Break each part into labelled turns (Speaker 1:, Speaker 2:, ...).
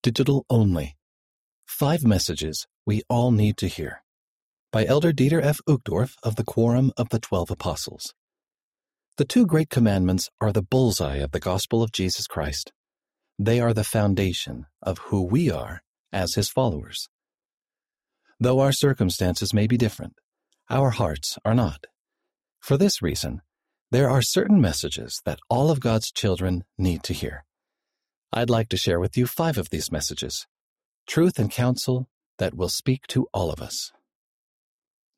Speaker 1: Digital Only Five Messages We All Need to Hear by Elder Dieter F. Uchtdorf of the Quorum of the Twelve Apostles. The two great commandments are the bullseye of the gospel of Jesus Christ. They are the foundation of who we are as his followers. Though our circumstances may be different, our hearts are not. For this reason, there are certain messages that all of God's children need to hear. I'd like to share with you five of these messages truth and counsel that will speak to all of us.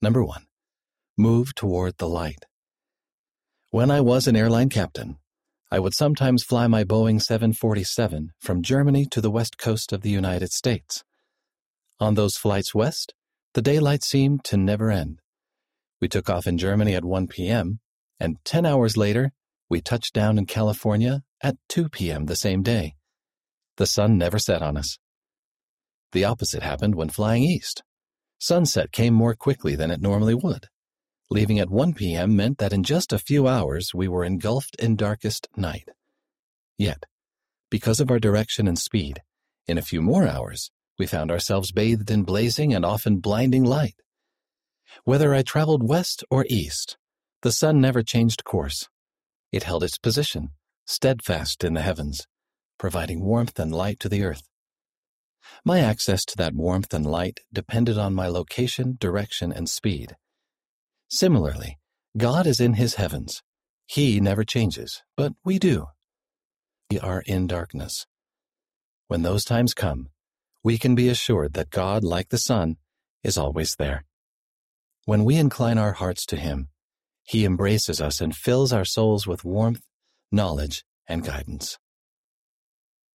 Speaker 1: Number one, move toward the light. When I was an airline captain, I would sometimes fly my Boeing 747 from Germany to the west coast of the United States. On those flights west, the daylight seemed to never end. We took off in Germany at 1 p.m., and 10 hours later, we touched down in California at 2 p.m. the same day. The sun never set on us. The opposite happened when flying east. Sunset came more quickly than it normally would. Leaving at 1 p.m. meant that in just a few hours we were engulfed in darkest night. Yet, because of our direction and speed, in a few more hours, we found ourselves bathed in blazing and often blinding light. Whether I traveled west or east, the sun never changed course. It held its position, steadfast in the heavens, providing warmth and light to the earth. My access to that warmth and light depended on my location, direction, and speed. Similarly, God is in his heavens. He never changes, but we do. We are in darkness. When those times come, we can be assured that God, like the sun, is always there. When we incline our hearts to him, he embraces us and fills our souls with warmth, knowledge, and guidance.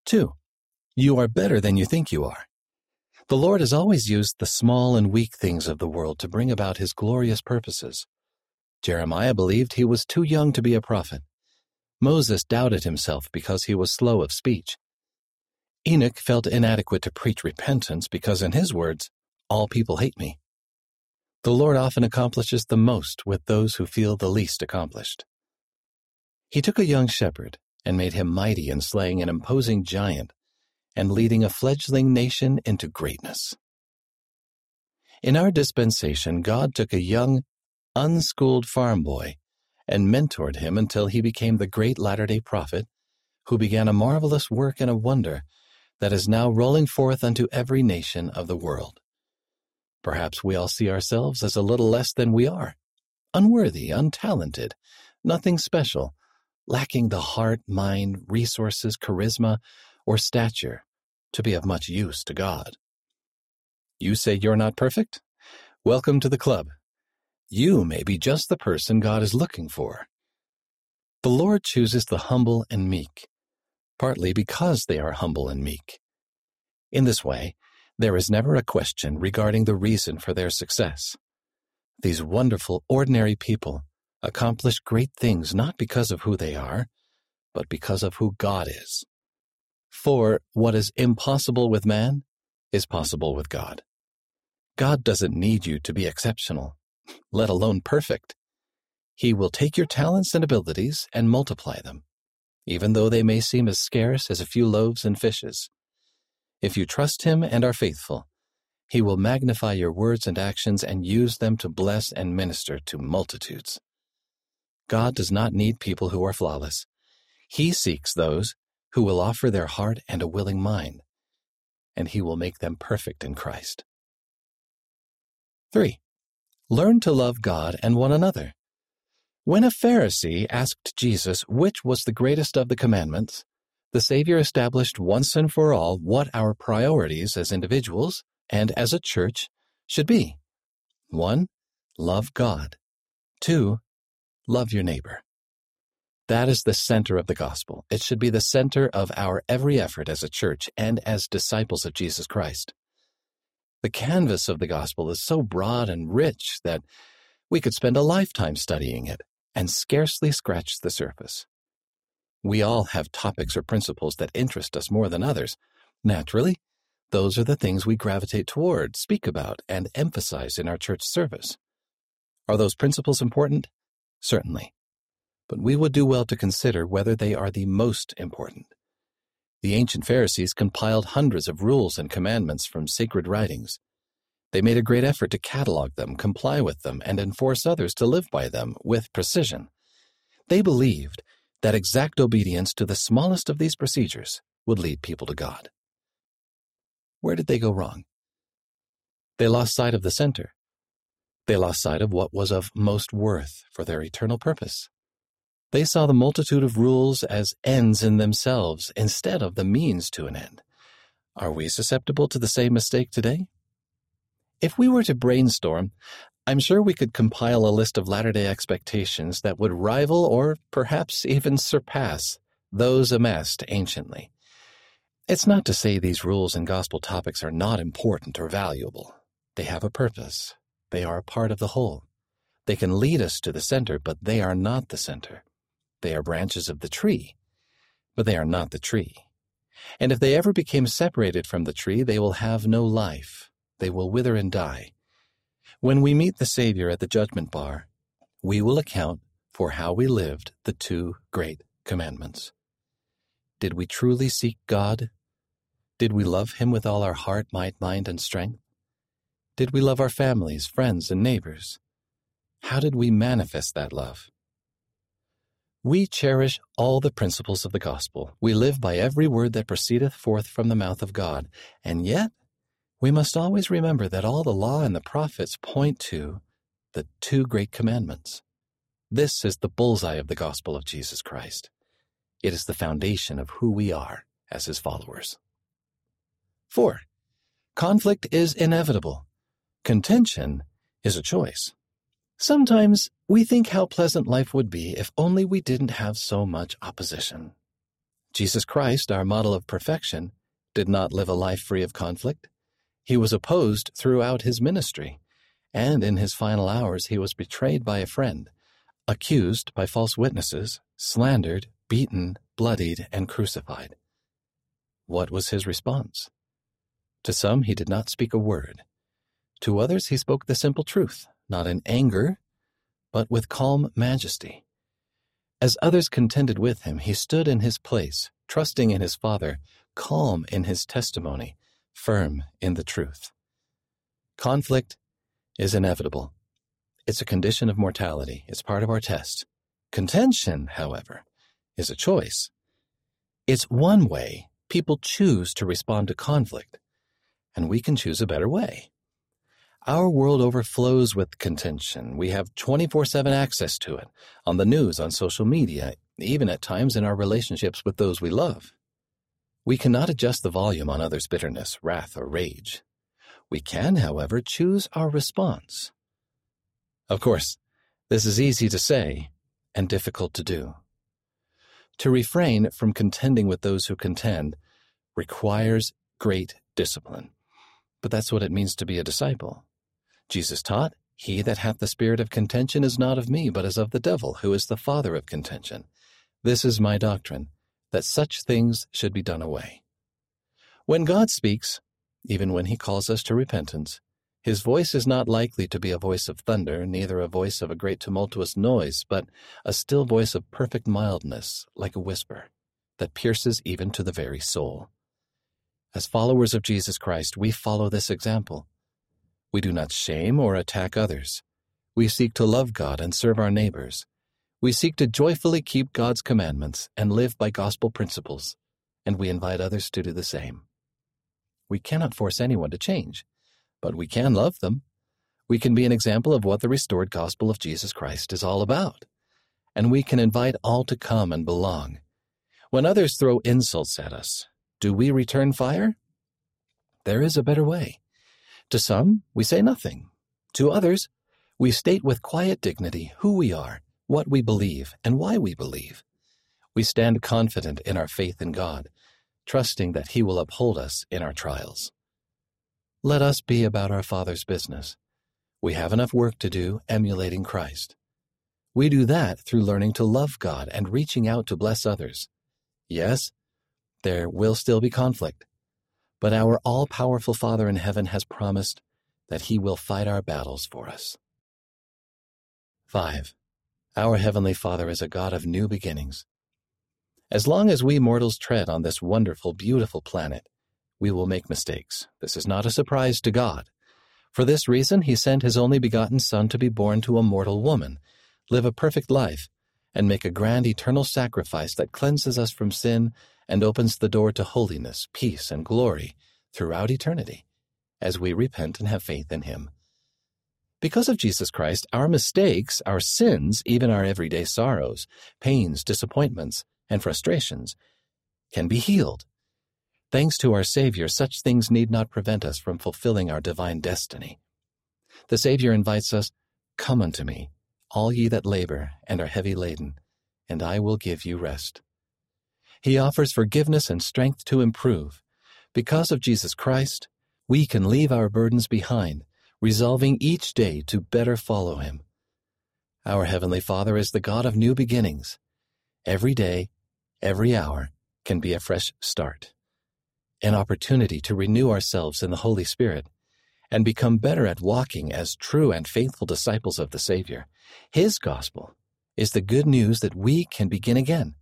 Speaker 1: 2. You are better than you think you are. The Lord has always used the small and weak things of the world to bring about his glorious purposes. Jeremiah believed he was too young to be a prophet. Moses doubted himself because he was slow of speech. Enoch felt inadequate to preach repentance because, in his words, all people hate me. The Lord often accomplishes the most with those who feel the least accomplished. He took a young shepherd and made him mighty in slaying an imposing giant and leading a fledgling nation into greatness. In our dispensation, God took a young, unschooled farm boy and mentored him until he became the great Latter day Prophet who began a marvelous work and a wonder that is now rolling forth unto every nation of the world. Perhaps we all see ourselves as a little less than we are, unworthy, untalented, nothing special, lacking the heart, mind, resources, charisma, or stature to be of much use to God. You say you're not perfect? Welcome to the club. You may be just the person God is looking for. The Lord chooses the humble and meek, partly because they are humble and meek. In this way, there is never a question regarding the reason for their success. These wonderful, ordinary people accomplish great things not because of who they are, but because of who God is. For what is impossible with man is possible with God. God doesn't need you to be exceptional, let alone perfect. He will take your talents and abilities and multiply them, even though they may seem as scarce as a few loaves and fishes. If you trust Him and are faithful, He will magnify your words and actions and use them to bless and minister to multitudes. God does not need people who are flawless. He seeks those who will offer their heart and a willing mind, and He will make them perfect in Christ. 3. Learn to love God and one another. When a Pharisee asked Jesus which was the greatest of the commandments, the Savior established once and for all what our priorities as individuals and as a church should be. 1. Love God. 2 love your neighbor. That is the center of the gospel. It should be the center of our every effort as a church and as disciples of Jesus Christ. The canvas of the gospel is so broad and rich that we could spend a lifetime studying it and scarcely scratch the surface. We all have topics or principles that interest us more than others. Naturally, those are the things we gravitate toward, speak about, and emphasize in our church service. Are those principles important? Certainly. But we would do well to consider whether they are the most important. The ancient Pharisees compiled hundreds of rules and commandments from sacred writings. They made a great effort to catalog them, comply with them, and enforce others to live by them with precision. They believed that exact obedience to the smallest of these procedures would lead people to God. Where did they go wrong? They lost sight of the center. They lost sight of what was of most worth for their eternal purpose. They saw the multitude of rules as ends in themselves instead of the means to an end. Are we susceptible to the same mistake today? If we were to brainstorm, I'm sure we could compile a list of latter day expectations that would rival or perhaps even surpass those amassed anciently. It's not to say these rules and gospel topics are not important or valuable. They have a purpose. They are a part of the whole. They can lead us to the center, but they are not the center. They are branches of the tree, but they are not the tree. And if they ever became separated from the tree, they will have no life. They will wither and die. When we meet the Savior at the judgment bar, we will account for how we lived the two great commandments. Did we truly seek God? Did we love Him with all our heart, might, mind, and strength? Did we love our families, friends, and neighbors? How did we manifest that love? We cherish all the principles of the gospel. We live by every word that proceedeth forth from the mouth of God. And yet, we must always remember that all the law and the prophets point to the two great commandments. This is the bullseye of the gospel of Jesus Christ. It is the foundation of who we are as his followers. 4. Conflict is inevitable. Contention is a choice. Sometimes we think how pleasant life would be if only we didn't have so much opposition. Jesus Christ, our model of perfection, did not live a life free of conflict. He was opposed throughout his ministry, and in his final hours he was betrayed by a friend, accused by false witnesses, slandered, beaten, bloodied, and crucified. What was his response? To some he did not speak a word. To others he spoke the simple truth, not in anger, but with calm majesty. As others contended with him, he stood in his place, trusting in his Father, calm in his testimony, firm in the truth. Conflict is inevitable. It's a condition of mortality. It's part of our test. Contention, however, is a choice. It's one way people choose to respond to conflict, and we can choose a better way. Our world overflows with contention. We have 24 7 access to it on the news, on social media, even at times in our relationships with those we love. We cannot adjust the volume on others' bitterness, wrath, or rage. We can, however, choose our response. Of course, this is easy to say and difficult to do. To refrain from contending with those who contend requires great discipline, but that's what it means to be a disciple. Jesus taught, He that hath the spirit of contention is not of me, but is of the devil, who is the father of contention. This is my doctrine, that such things should be done away. When God speaks, even when he calls us to repentance, his voice is not likely to be a voice of thunder, neither a voice of a great tumultuous noise, but a still voice of perfect mildness, like a whisper, that pierces even to the very soul. As followers of Jesus Christ, we follow this example. We do not shame or attack others. We seek to love God and serve our neighbors. We seek to joyfully keep God's commandments and live by gospel principles, and we invite others to do the same. We cannot force anyone to change, but we can love them. We can be an example of what the restored gospel of Jesus Christ is all about, and we can invite all to come and belong. When others throw insults at us, do we return fire? There is a better way. To some, we say nothing. To others, we state with quiet dignity who we are, what we believe, and why we believe. We stand confident in our faith in God, trusting that He will uphold us in our trials. Let us be about our Father's business. We have enough work to do emulating Christ. We do that through learning to love God and reaching out to bless others. Yes, there will still be conflict, but our all powerful Father in heaven has promised that he will fight our battles for us. 5. Our Heavenly Father is a God of new beginnings. As long as we mortals tread on this wonderful, beautiful planet, we will make mistakes. This is not a surprise to God. For this reason, he sent his only begotten Son to be born to a mortal woman, live a perfect life, and make a grand eternal sacrifice that cleanses us from sin and opens the door to holiness, peace, and glory throughout eternity as we repent and have faith in him. Because of Jesus Christ, our mistakes, our sins, even our everyday sorrows, pains, disappointments, and frustrations can be healed. Thanks to our Savior, such things need not prevent us from fulfilling our divine destiny. The Savior invites us, Come unto me, all ye that labor and are heavy laden, and I will give you rest. He offers forgiveness and strength to improve. Because of Jesus Christ, we can leave our burdens behind, resolving each day to better follow Him. Our Heavenly Father is the God of new beginnings. Every day, every hour can be a fresh start, an opportunity to renew ourselves in the Holy Spirit and become better at walking as true and faithful disciples of the Savior. His gospel is the good news that we can begin again.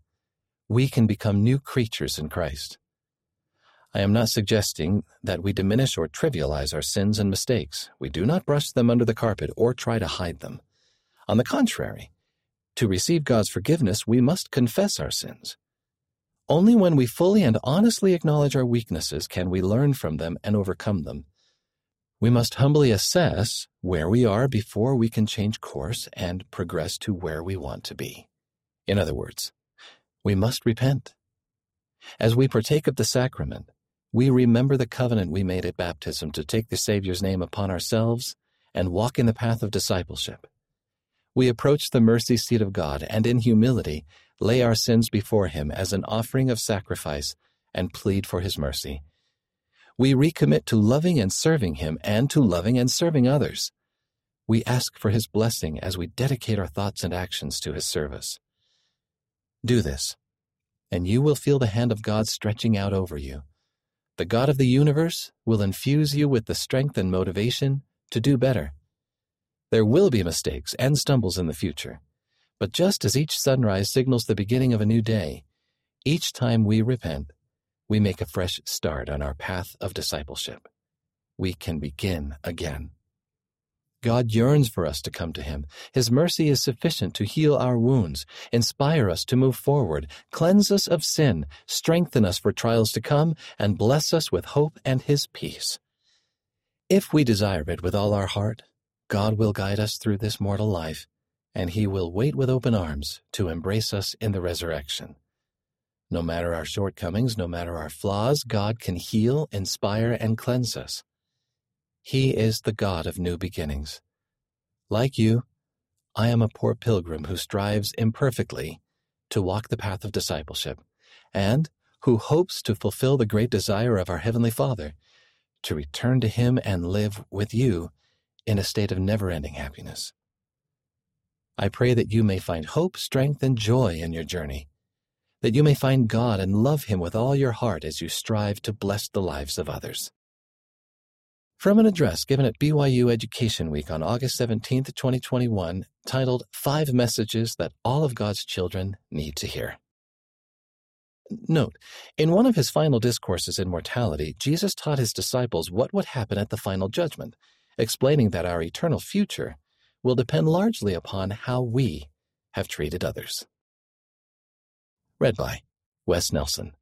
Speaker 1: We can become new creatures in Christ. I am not suggesting that we diminish or trivialize our sins and mistakes. We do not brush them under the carpet or try to hide them. On the contrary, to receive God's forgiveness, we must confess our sins. Only when we fully and honestly acknowledge our weaknesses can we learn from them and overcome them. We must humbly assess where we are before we can change course and progress to where we want to be. In other words, we must repent. As we partake of the sacrament, we remember the covenant we made at baptism to take the Savior's name upon ourselves and walk in the path of discipleship. We approach the mercy seat of God and in humility lay our sins before Him as an offering of sacrifice and plead for His mercy. We recommit to loving and serving Him and to loving and serving others. We ask for His blessing as we dedicate our thoughts and actions to His service. Do this, and you will feel the hand of God stretching out over you the God of the universe will infuse you with the strength and motivation to do better. There will be mistakes and stumbles in the future, but just as each sunrise signals the beginning of a new day, each time we repent, we make a fresh start on our path of discipleship. We can begin again. God yearns for us to come to Him. His mercy is sufficient to heal our wounds, inspire us to move forward, cleanse us of sin, strengthen us for trials to come, and bless us with hope and His peace. If we desire it with all our heart, God will guide us through this mortal life, and He will wait with open arms to embrace us in the resurrection. No matter our shortcomings, no matter our flaws, God can heal, inspire, and cleanse us. He is the God of new beginnings. Like you, I am a poor pilgrim who strives imperfectly to walk the path of discipleship, and who hopes to fulfill the great desire of our Heavenly Father to return to Him and live with you in a state of never ending happiness. I pray that you may find hope, strength, and joy in your journey, that you may find God and love Him with all your heart as you strive to bless the lives of others. From an address given at BYU Education Week on August 17, 2021, titled Five Messages That All of God's Children Need to Hear. Note, in one of his final discourses in mortality, Jesus taught his disciples what would happen at the final judgment, explaining that our eternal future will depend largely upon how we have treated others. Read by Wes Nelson.